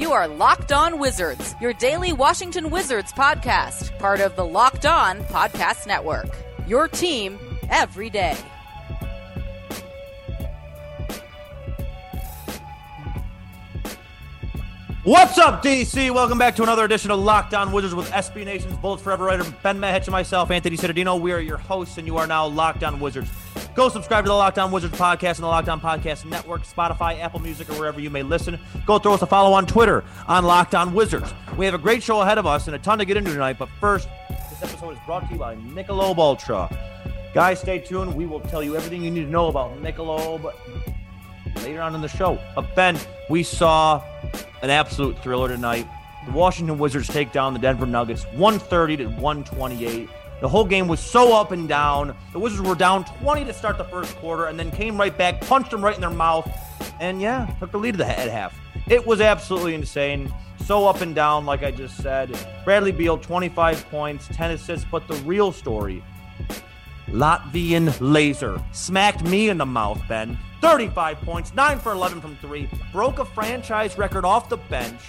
You are Locked On Wizards, your daily Washington Wizards podcast, part of the Locked On Podcast Network. Your team every day. What's up, DC? Welcome back to another edition of Locked On Wizards with SB Nation's Bullets Forever writer Ben Mehic and myself, Anthony Cittadino. We are your hosts, and you are now Locked On Wizards. Go subscribe to the Locked On Wizards podcast and the Locked On Podcast Network, Spotify, Apple Music, or wherever you may listen. Go throw us a follow on Twitter on Locked On Wizards. We have a great show ahead of us and a ton to get into tonight, but first, this episode is brought to you by Michelob Ultra. Guys, stay tuned. We will tell you everything you need to know about Michelob later on in the show. But Ben, we saw an absolute thriller tonight. The Washington Wizards take down the Denver Nuggets 130 to 128. The whole game was so up and down. The Wizards were down 20 to start the first quarter and then came right back, punched them right in their mouth, and yeah, took the lead at half. It was absolutely insane. So up and down, like I just said. Bradley Beal, 25 points, 10 assists, but the real story Latvian Laser smacked me in the mouth, Ben. 35 points, 9 for 11 from 3, broke a franchise record off the bench.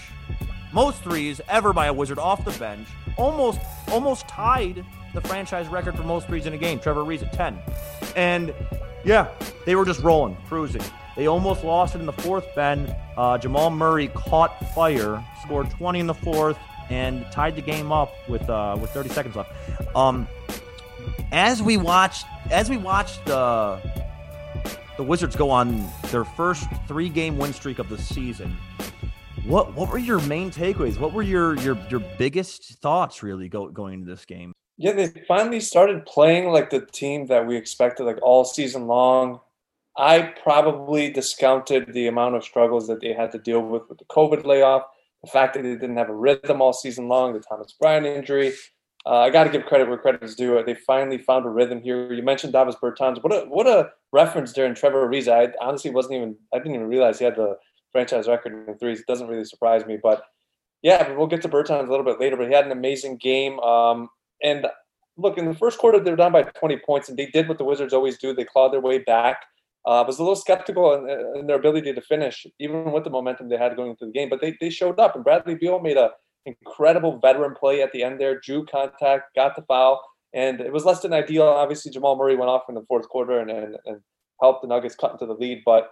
Most threes ever by a Wizard off the bench. Almost almost tied the franchise record for most threes in a game. Trevor Ariza at 10. And yeah, they were just rolling, cruising. They almost lost it in the fourth, Ben. Uh, Jamal Murray caught fire, scored 20 in the fourth, and tied the game up with uh, with 30 seconds left. Um, as we watched, as we watched the the Wizards go on their first three game win streak of the season. What what were your main takeaways? What were your your your biggest thoughts really go, going into this game? Yeah, they finally started playing like the team that we expected like all season long. I probably discounted the amount of struggles that they had to deal with with the COVID layoff, the fact that they didn't have a rhythm all season long, the Thomas Bryant injury, uh, I got to give credit where credit is due. They finally found a rhythm here. You mentioned Davis Bertans. What a what a reference during Trevor Ariza. I honestly wasn't even I didn't even realize he had the franchise record in threes. It doesn't really surprise me, but yeah, we'll get to Bertans a little bit later. But he had an amazing game. Um, and look, in the first quarter, they were down by 20 points, and they did what the Wizards always do. They clawed their way back. Uh, I was a little skeptical in, in, their ability to finish, even with the momentum they had going into the game. But they, they showed up, and Bradley Beal made a incredible veteran play at the end there, drew contact, got the foul, and it was less than ideal. Obviously, Jamal Murray went off in the fourth quarter and, and, and helped the Nuggets cut into the lead, but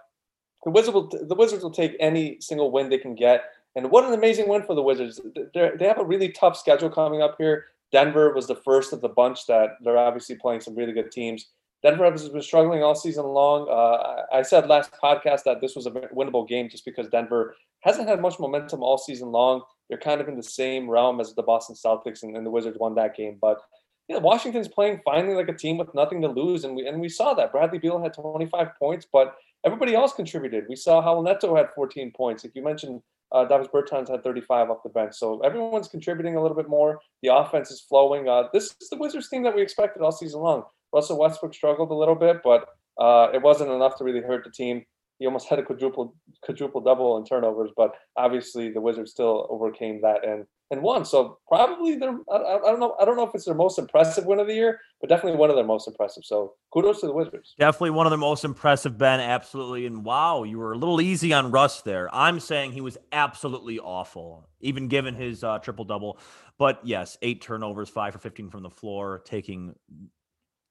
the Wizards will the Wizards will take any single win they can get. And what an amazing win for the Wizards! They're, they have a really tough schedule coming up here. Denver was the first of the bunch that they're obviously playing some really good teams. Denver has been struggling all season long. Uh, I said last podcast that this was a winnable game just because Denver hasn't had much momentum all season long. They're kind of in the same realm as the Boston Celtics, and, and the Wizards won that game. But yeah, Washington's playing finally like a team with nothing to lose, and we and we saw that. Bradley Beal had 25 points, but everybody else contributed. We saw Raul Neto had 14 points. Like you mentioned, uh, Davis Bertans had 35 off the bench. So everyone's contributing a little bit more. The offense is flowing. Uh, this is the Wizards team that we expected all season long. Russell Westbrook struggled a little bit, but uh, it wasn't enough to really hurt the team. He almost had a quadruple quadruple double in turnovers, but obviously the Wizards still overcame that and and won. So probably they're I, I, don't know I don't know if it's their most impressive win of the year, but definitely one of their most impressive. So kudos to the Wizards. Definitely one of their most impressive, Ben. Absolutely. And wow, you were a little easy on Russ there. I'm saying he was absolutely awful, even given his uh, triple double. But yes, eight turnovers, five for 15 from the floor, taking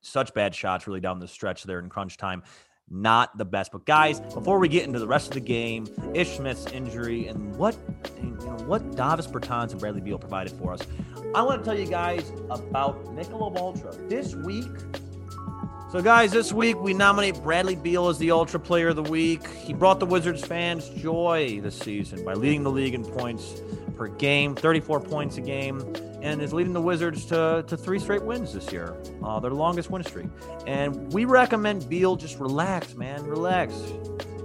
such bad shots really down the stretch there in crunch time. Not the best. But guys, before we get into the rest of the game, Ish Smith's injury and what you know what Davis Bertans and Bradley Beal provided for us, I want to tell you guys about Michelob Ultra. This week, so, guys, this week we nominate Bradley Beal as the Ultra Player of the Week. He brought the Wizards fans joy this season by leading the league in points per game, 34 points a game. And is leading the Wizards to, to three straight wins this year. Uh, their longest win streak. And we recommend Beal just relax, man, relax.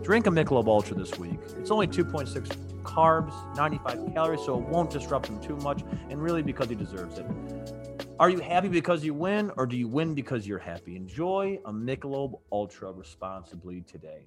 Drink a Michelob Ultra this week. It's only 2.6 carbs, 95 calories, so it won't disrupt him too much, and really because he deserves it. Are you happy because you win, or do you win because you're happy? Enjoy a Michelob Ultra responsibly today.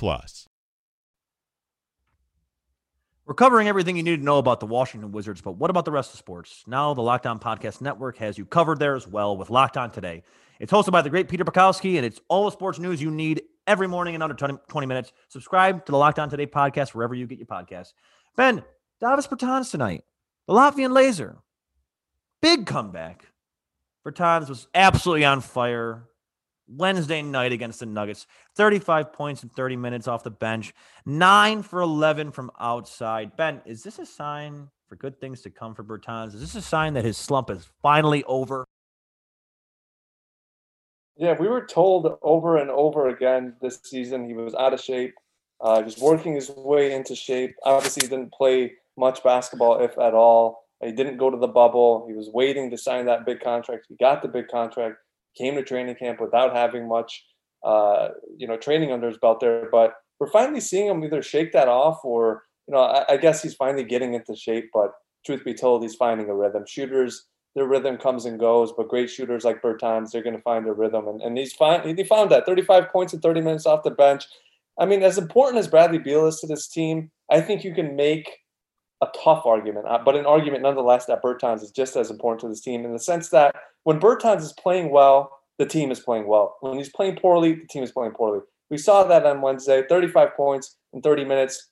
Plus. We're covering everything you need to know about the Washington Wizards, but what about the rest of sports? Now, the Locked On Podcast Network has you covered there as well with Locked On Today. It's hosted by the great Peter Bukowski, and it's all the sports news you need every morning in under 20 minutes. Subscribe to the Locked On Today podcast wherever you get your podcasts. Ben, Davis Bertans tonight, the Latvian laser. Big comeback. Bertans was absolutely on fire. Wednesday night against the Nuggets. 35 points in 30 minutes off the bench, nine for 11 from outside. Ben, is this a sign for good things to come for Bertans? Is this a sign that his slump is finally over? Yeah, we were told over and over again this season he was out of shape. Uh, he was working his way into shape. Obviously, he didn't play much basketball, if at all. He didn't go to the bubble. He was waiting to sign that big contract. He got the big contract came to training camp without having much, uh, you know, training under his belt there. But we're finally seeing him either shake that off or, you know, I, I guess he's finally getting into shape. But truth be told, he's finding a rhythm. Shooters, their rhythm comes and goes, but great shooters like Bertans, they're going to find their rhythm. And, and he's fine. He found that 35 points in 30 minutes off the bench. I mean, as important as Bradley Beal is to this team, I think you can make a tough argument, uh, but an argument nonetheless that Bertans is just as important to this team in the sense that when Bertans is playing well, the team is playing well. When he's playing poorly, the team is playing poorly. We saw that on Wednesday 35 points in 30 minutes.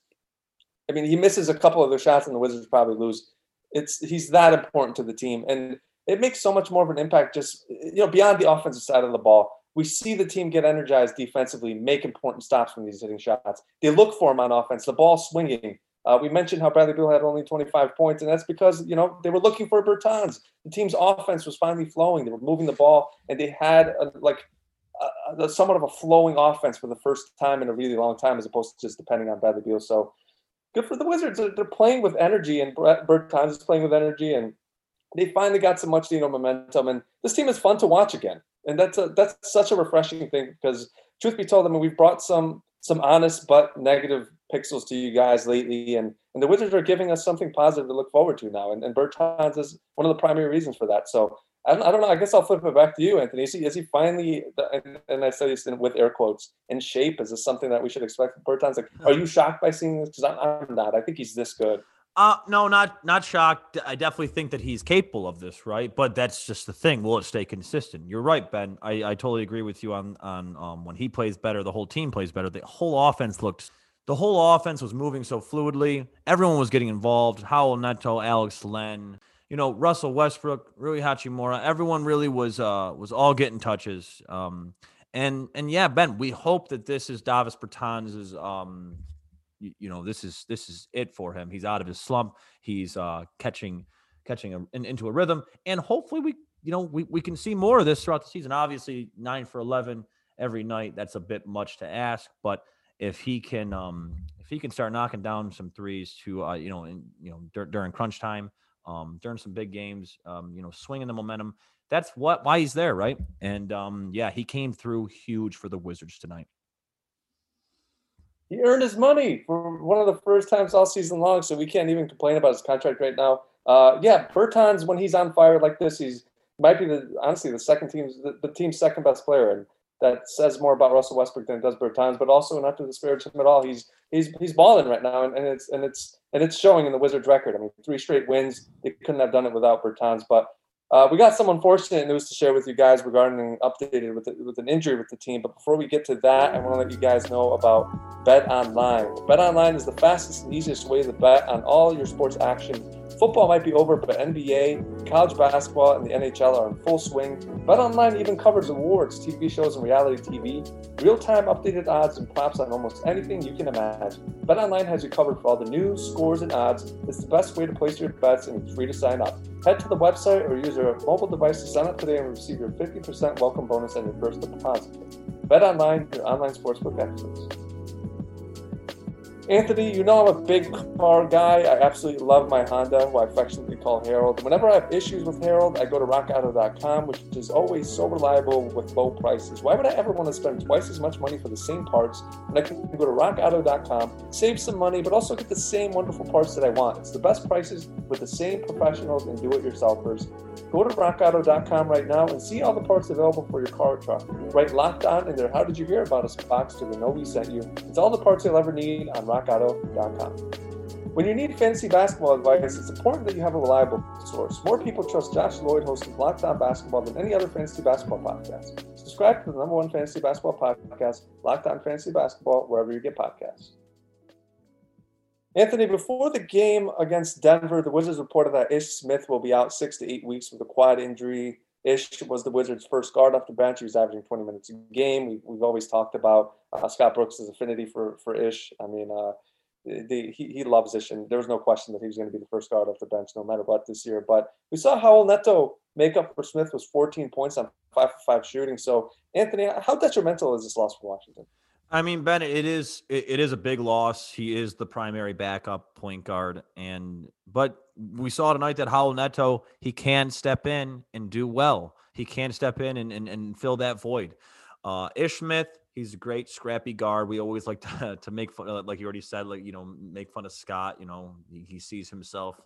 I mean, he misses a couple of the shots and the Wizards probably lose. It's he's that important to the team. And it makes so much more of an impact just you know beyond the offensive side of the ball. We see the team get energized defensively, make important stops from these hitting shots. They look for him on offense. The ball swinging. Uh, we mentioned how Bradley Beal had only 25 points, and that's because you know they were looking for Bertans. The team's offense was finally flowing. They were moving the ball, and they had a, like a, a, somewhat of a flowing offense for the first time in a really long time, as opposed to just depending on Bradley Beal. So good for the Wizards. They're, they're playing with energy, and Bertans is playing with energy, and they finally got some much needed momentum. And this team is fun to watch again, and that's a, that's such a refreshing thing because truth be told, I mean we've brought some some honest but negative pixels to you guys lately, and and the Wizards are giving us something positive to look forward to now. And, and Bertans is one of the primary reasons for that. So I don't, I don't know. I guess I'll flip it back to you, Anthony. Is he, is he finally, and, and I say this with air quotes, in shape? Is this something that we should expect from Bertans? Like, are uh-huh. you shocked by seeing this? Because I'm, I'm not. I think he's this good. Uh, no, not not shocked. I definitely think that he's capable of this, right? But that's just the thing. Will it stay consistent? You're right, Ben. I, I totally agree with you on on um, when he plays better, the whole team plays better. The whole offense looked the whole offense was moving so fluidly. Everyone was getting involved. Raul Neto, Alex Len, you know, Russell Westbrook, Rui Hachimura. Everyone really was uh was all getting touches. Um and and yeah, Ben, we hope that this is Davis Bertans' um you, know, this is this is it for him. He's out of his slump. He's uh catching catching a, in, into a rhythm and hopefully we you know, we, we can see more of this throughout the season. Obviously, 9 for 11 every night, that's a bit much to ask, but if he can um if he can start knocking down some threes to uh you know in you know dur- during crunch time um during some big games um you know swinging the momentum that's what why he's there right and um yeah he came through huge for the wizards tonight he earned his money for one of the first times all season long so we can't even complain about his contract right now uh, yeah, Bertans when he's on fire like this, he's might be the honestly the second team's the, the team's second best player, and that says more about Russell Westbrook than it does Bertans. But also not to disparage him at all, he's he's he's balling right now, and, and it's and it's and it's showing in the Wizards' record. I mean, three straight wins. They couldn't have done it without Bertans, but uh, we got some unfortunate news to share with you guys regarding updated with, with an injury with the team. But before we get to that, I want to let you guys know about Bet Online. Bet Online is the fastest and easiest way to bet on all your sports action Football might be over, but NBA, college basketball, and the NHL are in full swing. BetOnline even covers awards, TV shows, and reality TV. Real-time updated odds and props on almost anything you can imagine. BetOnline has you covered for all the news, scores, and odds. It's the best way to place your bets, and it's free to sign up. Head to the website or use your mobile device to sign up today and receive your 50% welcome bonus on your first deposit. BetOnline, your online sportsbook experts. Anthony, you know I'm a big car guy. I absolutely love my Honda, who I affectionately call Harold. Whenever I have issues with Harold, I go to rockauto.com, which is always so reliable with low prices. Why would I ever want to spend twice as much money for the same parts when I can go to rockauto.com, save some money, but also get the same wonderful parts that I want? It's the best prices with the same professionals and do-it-yourselfers. Go to rockauto.com right now and see all the parts available for your car or truck. Write locked on in there. How did you hear about us box to the know we sent you? It's all the parts you'll ever need on rockauto.com. When you need fantasy basketball advice, it's important that you have a reliable source. More people trust Josh Lloyd hosting Locked On Basketball than any other fantasy basketball podcast. Subscribe to the number one fantasy basketball podcast, Locked On Fantasy Basketball, wherever you get podcasts. Anthony, before the game against Denver, the Wizards reported that Ish Smith will be out six to eight weeks with a quad injury. Ish was the Wizards' first guard off the bench. He was averaging 20 minutes a game. We, have always talked about uh, Scott Brooks' affinity for, for Ish. I mean, uh, the, he, he loves Ish, and there was no question that he was going to be the first guard off the bench no matter what this year. But we saw Raul Neto make up for Smith was 14 points on 5 for 5 shooting. So, Anthony, how detrimental is this loss for Washington? I mean, Ben, it is it, it is a big loss. He is the primary backup point guard, and but we saw tonight that Raul Neto he can step in and do well. He can step in and and, and fill that void. Uh, Ish Smith, he's a great scrappy guard. We always like to to make fun, like you already said, like you know, make fun of Scott. You know, he, he sees himself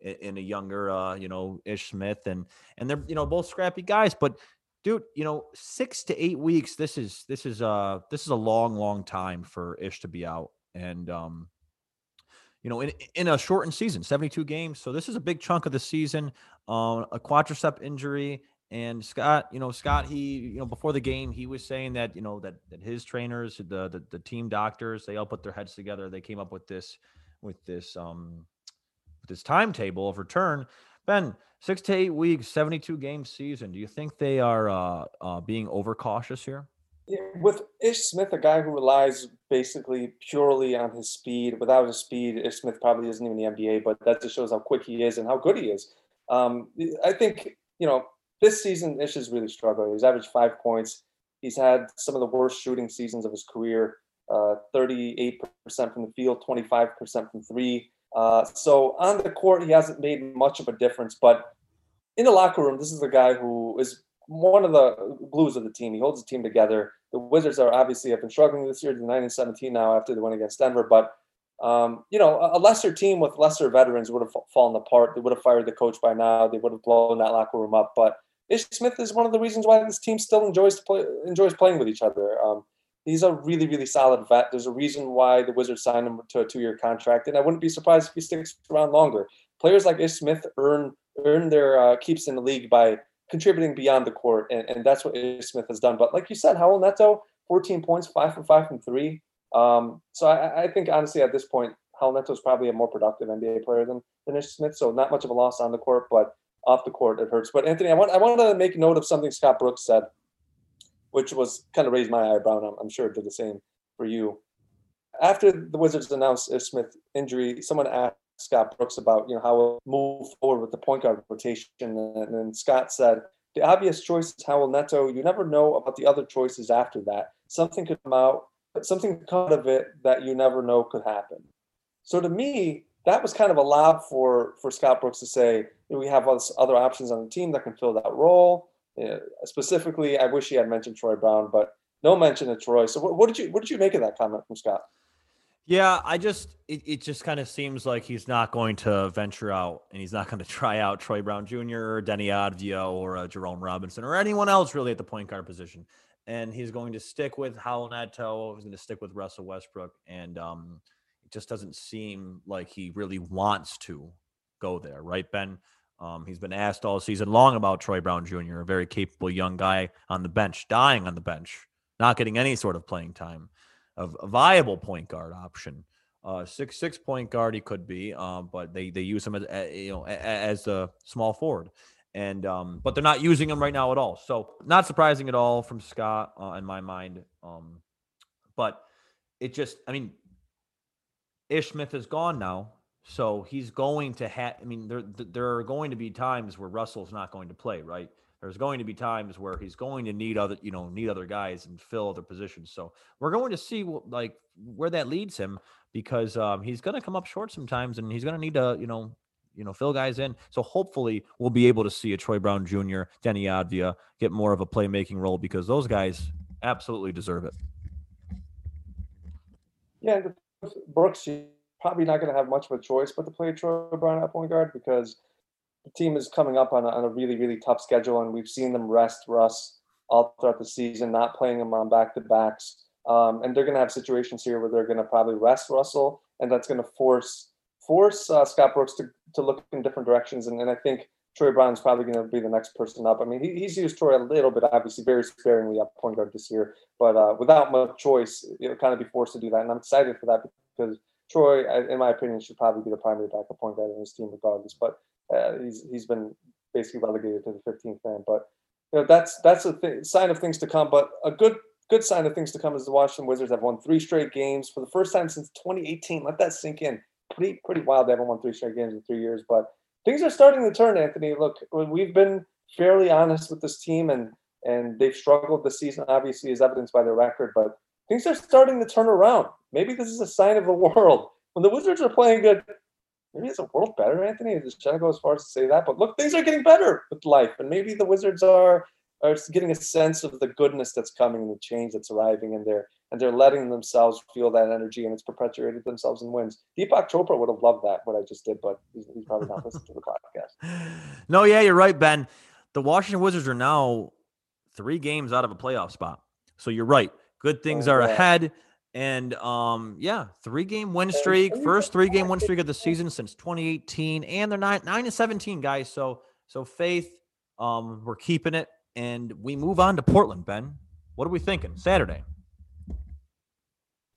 in, in a younger, uh, you know, Ish Smith, and and they're you know both scrappy guys, but dude you know six to eight weeks this is this is uh this is a long long time for ish to be out and um you know in in a shortened season 72 games so this is a big chunk of the season uh, a quadricep injury and scott you know scott he you know before the game he was saying that you know that that his trainers the the, the team doctors they all put their heads together they came up with this with this um with this timetable of return ben six to eight weeks, 72 game season. Do you think they are uh, uh, being overcautious here? Yeah, with Ish Smith, a guy who relies basically purely on his speed. Without his speed, Ish Smith probably isn't even the NBA, but that just shows how quick he is and how good he is. Um, I think, you know, this season, Ish is really struggling. He's averaged five points. He's had some of the worst shooting seasons of his career uh, 38% from the field, 25% from three. Uh, so on the court, he hasn't made much of a difference, but in the locker room, this is a guy who is one of the glues of the team. He holds the team together. The Wizards are obviously have been struggling this year to 9 and 17 now after the win against Denver, but um, you know, a lesser team with lesser veterans would have fallen apart. They would have fired the coach by now. They would have blown that locker room up. But Ish Smith is one of the reasons why this team still enjoys play, enjoys playing with each other. Um, he's a really, really solid vet. There's a reason why the Wizards signed him to a two-year contract, and I wouldn't be surprised if he sticks around longer. Players like Ish Smith earn earn their uh, keeps in the league by contributing beyond the court, and, and that's what Ish Smith has done. But like you said, Raul Neto, 14 points, five from five from three. Um, so I, I, think honestly at this point, Raul Neto is probably a more productive NBA player than, than Ish Smith. So not much of a loss on the court, but off the court it hurts. But Anthony, I want I wanted to make note of something Scott Brooks said which was kind of raised my eyebrow. I'm, I'm sure it did the same for you. After the Wizards announced Ish Smith injury, someone asked Scott Brooks about you know how we'll move forward with the point guard rotation, and then Scott said the obvious choice is Raul Neto. You never know about the other choices after that. Something could come out, something out of it that you never know could happen. So to me, that was kind of a lob for for Scott Brooks to say we have other options on the team that can fill that role. Specifically, I wish he had mentioned Troy Brown, but no mention of Troy. So, what, what, did you what did you make of that comment from Scott? Yeah, I just it, it just kind of seems like he's not going to venture out and he's not going to try out Troy Brown Jr. or Deni Avdija or uh, Jerome Robinson or anyone else really at the point guard position. And he's going to stick with Raul Neto. He's going to stick with Russell Westbrook. And um, it just doesn't seem like he really wants to go there, right, Ben? Um, he's been asked all season long about Troy Brown Jr., a very capable young guy on the bench, dying on the bench, not getting any sort of playing time, a viable point guard option. Uh, six six point guard he could be, um, but they they use him as you know as a small forward, and um, but they're not using him right now at all. So not surprising at all from Scott uh, in my mind. Um, but it just, I mean, Ish Smith is gone now, so he's going to have. I mean, there there are going to be times where Russell's not going to play, right? There's going to be times where he's going to need other, you know, need other guys and fill other positions. So we're going to see what, like where that leads him because um, he's going to come up short sometimes, and he's going to need to, you know, you know, fill guys in. So hopefully we'll be able to see a Troy Brown Jr., Deni Avdija get more of a playmaking role because those guys absolutely deserve it. Yeah, Brooks, probably not going to have much of a choice but to play Troy Brown at point guard because the team is coming up on a, on a really, really tough schedule, and we've seen them rest Russ all throughout the season, not playing him on back to backs. Um, and they're going to have situations here where they're going to probably rest Russell, and that's going to force force uh, Scott Brooks to, to look in different directions. And, and I think Troy Brown's probably going to be the next person up. I mean, he, he's used Troy a little bit, obviously, very sparingly at point guard this year, but uh, without much choice, will kind of be forced to do that. And I'm excited for that because Troy, in my opinion, should probably be the primary backup point guard in his team, regardless. But uh, he's he's been basically relegated to the 15th man. But you know, that's that's a th- sign of things to come. But a good good sign of things to come is the Washington Wizards have won three straight games for the first time since 2018. Let that sink in. Pretty pretty wild. They haven't won three straight games in three years, but things are starting to turn. Anthony, look, we've been fairly honest with this team, and and they've struggled this season. Obviously, as evidenced by their record, but things are starting to turn around. Maybe this is a sign of the world. When the Wizards are playing good, maybe it's a world better, Anthony. Should to go as far as to say that? But look, things are getting better with life, and maybe the Wizards are are getting a sense of the goodness that's coming and the change that's arriving in there, and they're letting themselves feel that energy, and it's perpetuated themselves in wins. Deepak Chopra would have loved that what I just did, but he's, he's probably not listening to the podcast. No, yeah, you're right, Ben. The Washington Wizards are now three games out of a playoff spot, so you're right. Good things oh, are ahead. And um, yeah, three game win streak, first three game win streak of the season since 2018, and they're nine nine to 17 guys. So so faith, um, we're keeping it, and we move on to Portland. Ben, what are we thinking? Saturday.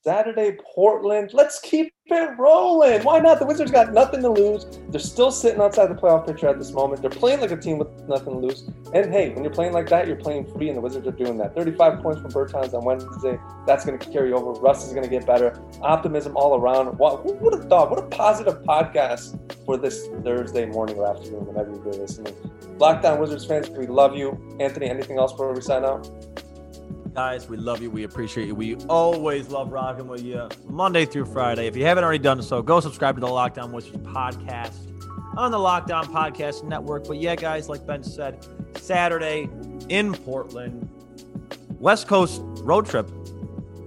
Saturday, Portland. Let's keep it rolling. Why not? The Wizards got nothing to lose. They're still sitting outside the playoff picture at this moment. They're playing like a team with nothing to lose. And hey, when you're playing like that, you're playing free, and the Wizards are doing that. 35 points from Bertans on Wednesday. That's going to carry over. Russ is going to get better. Optimism all around. What, would have thought? What a positive podcast for this Thursday morning or afternoon, whenever you're listening. Locked On Wizards fans, we love you. Anthony, anything else before we sign out? Guys, we love you. We appreciate you. We always love rocking with you Monday through Friday. If you haven't already done so, go subscribe to the Locked On Wizards podcast on the Locked On Podcast Network. But yeah, guys, like Ben said, Saturday in Portland, West Coast road trip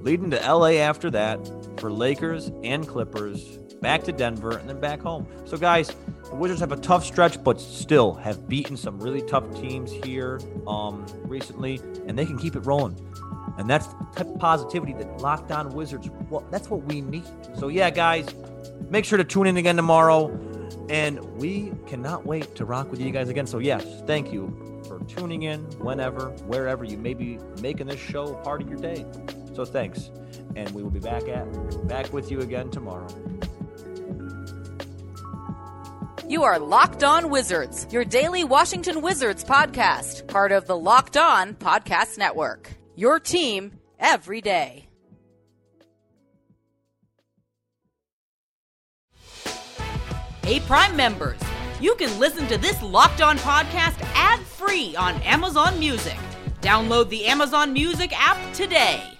leading to LA after that for Lakers and Clippers, back to Denver, and then back home. So, guys, the Wizards have a tough stretch, but still have beaten some really tough teams here um, recently, and they can keep it rolling. And that's type of positivity that Locked On Wizards, well, that's what we need. So, yeah, guys, make sure to tune in again tomorrow. And we cannot wait to rock with you guys again. So, yes, thank you for tuning in whenever, wherever you may be making this show part of your day. So, thanks. And we will be back at back with you again tomorrow. You are Locked On Wizards, your daily Washington Wizards podcast, part of the Locked On Podcast Network. Your team every day. Hey, Prime members, you can listen to this Locked On podcast ad free on Amazon Music. Download the Amazon Music app today.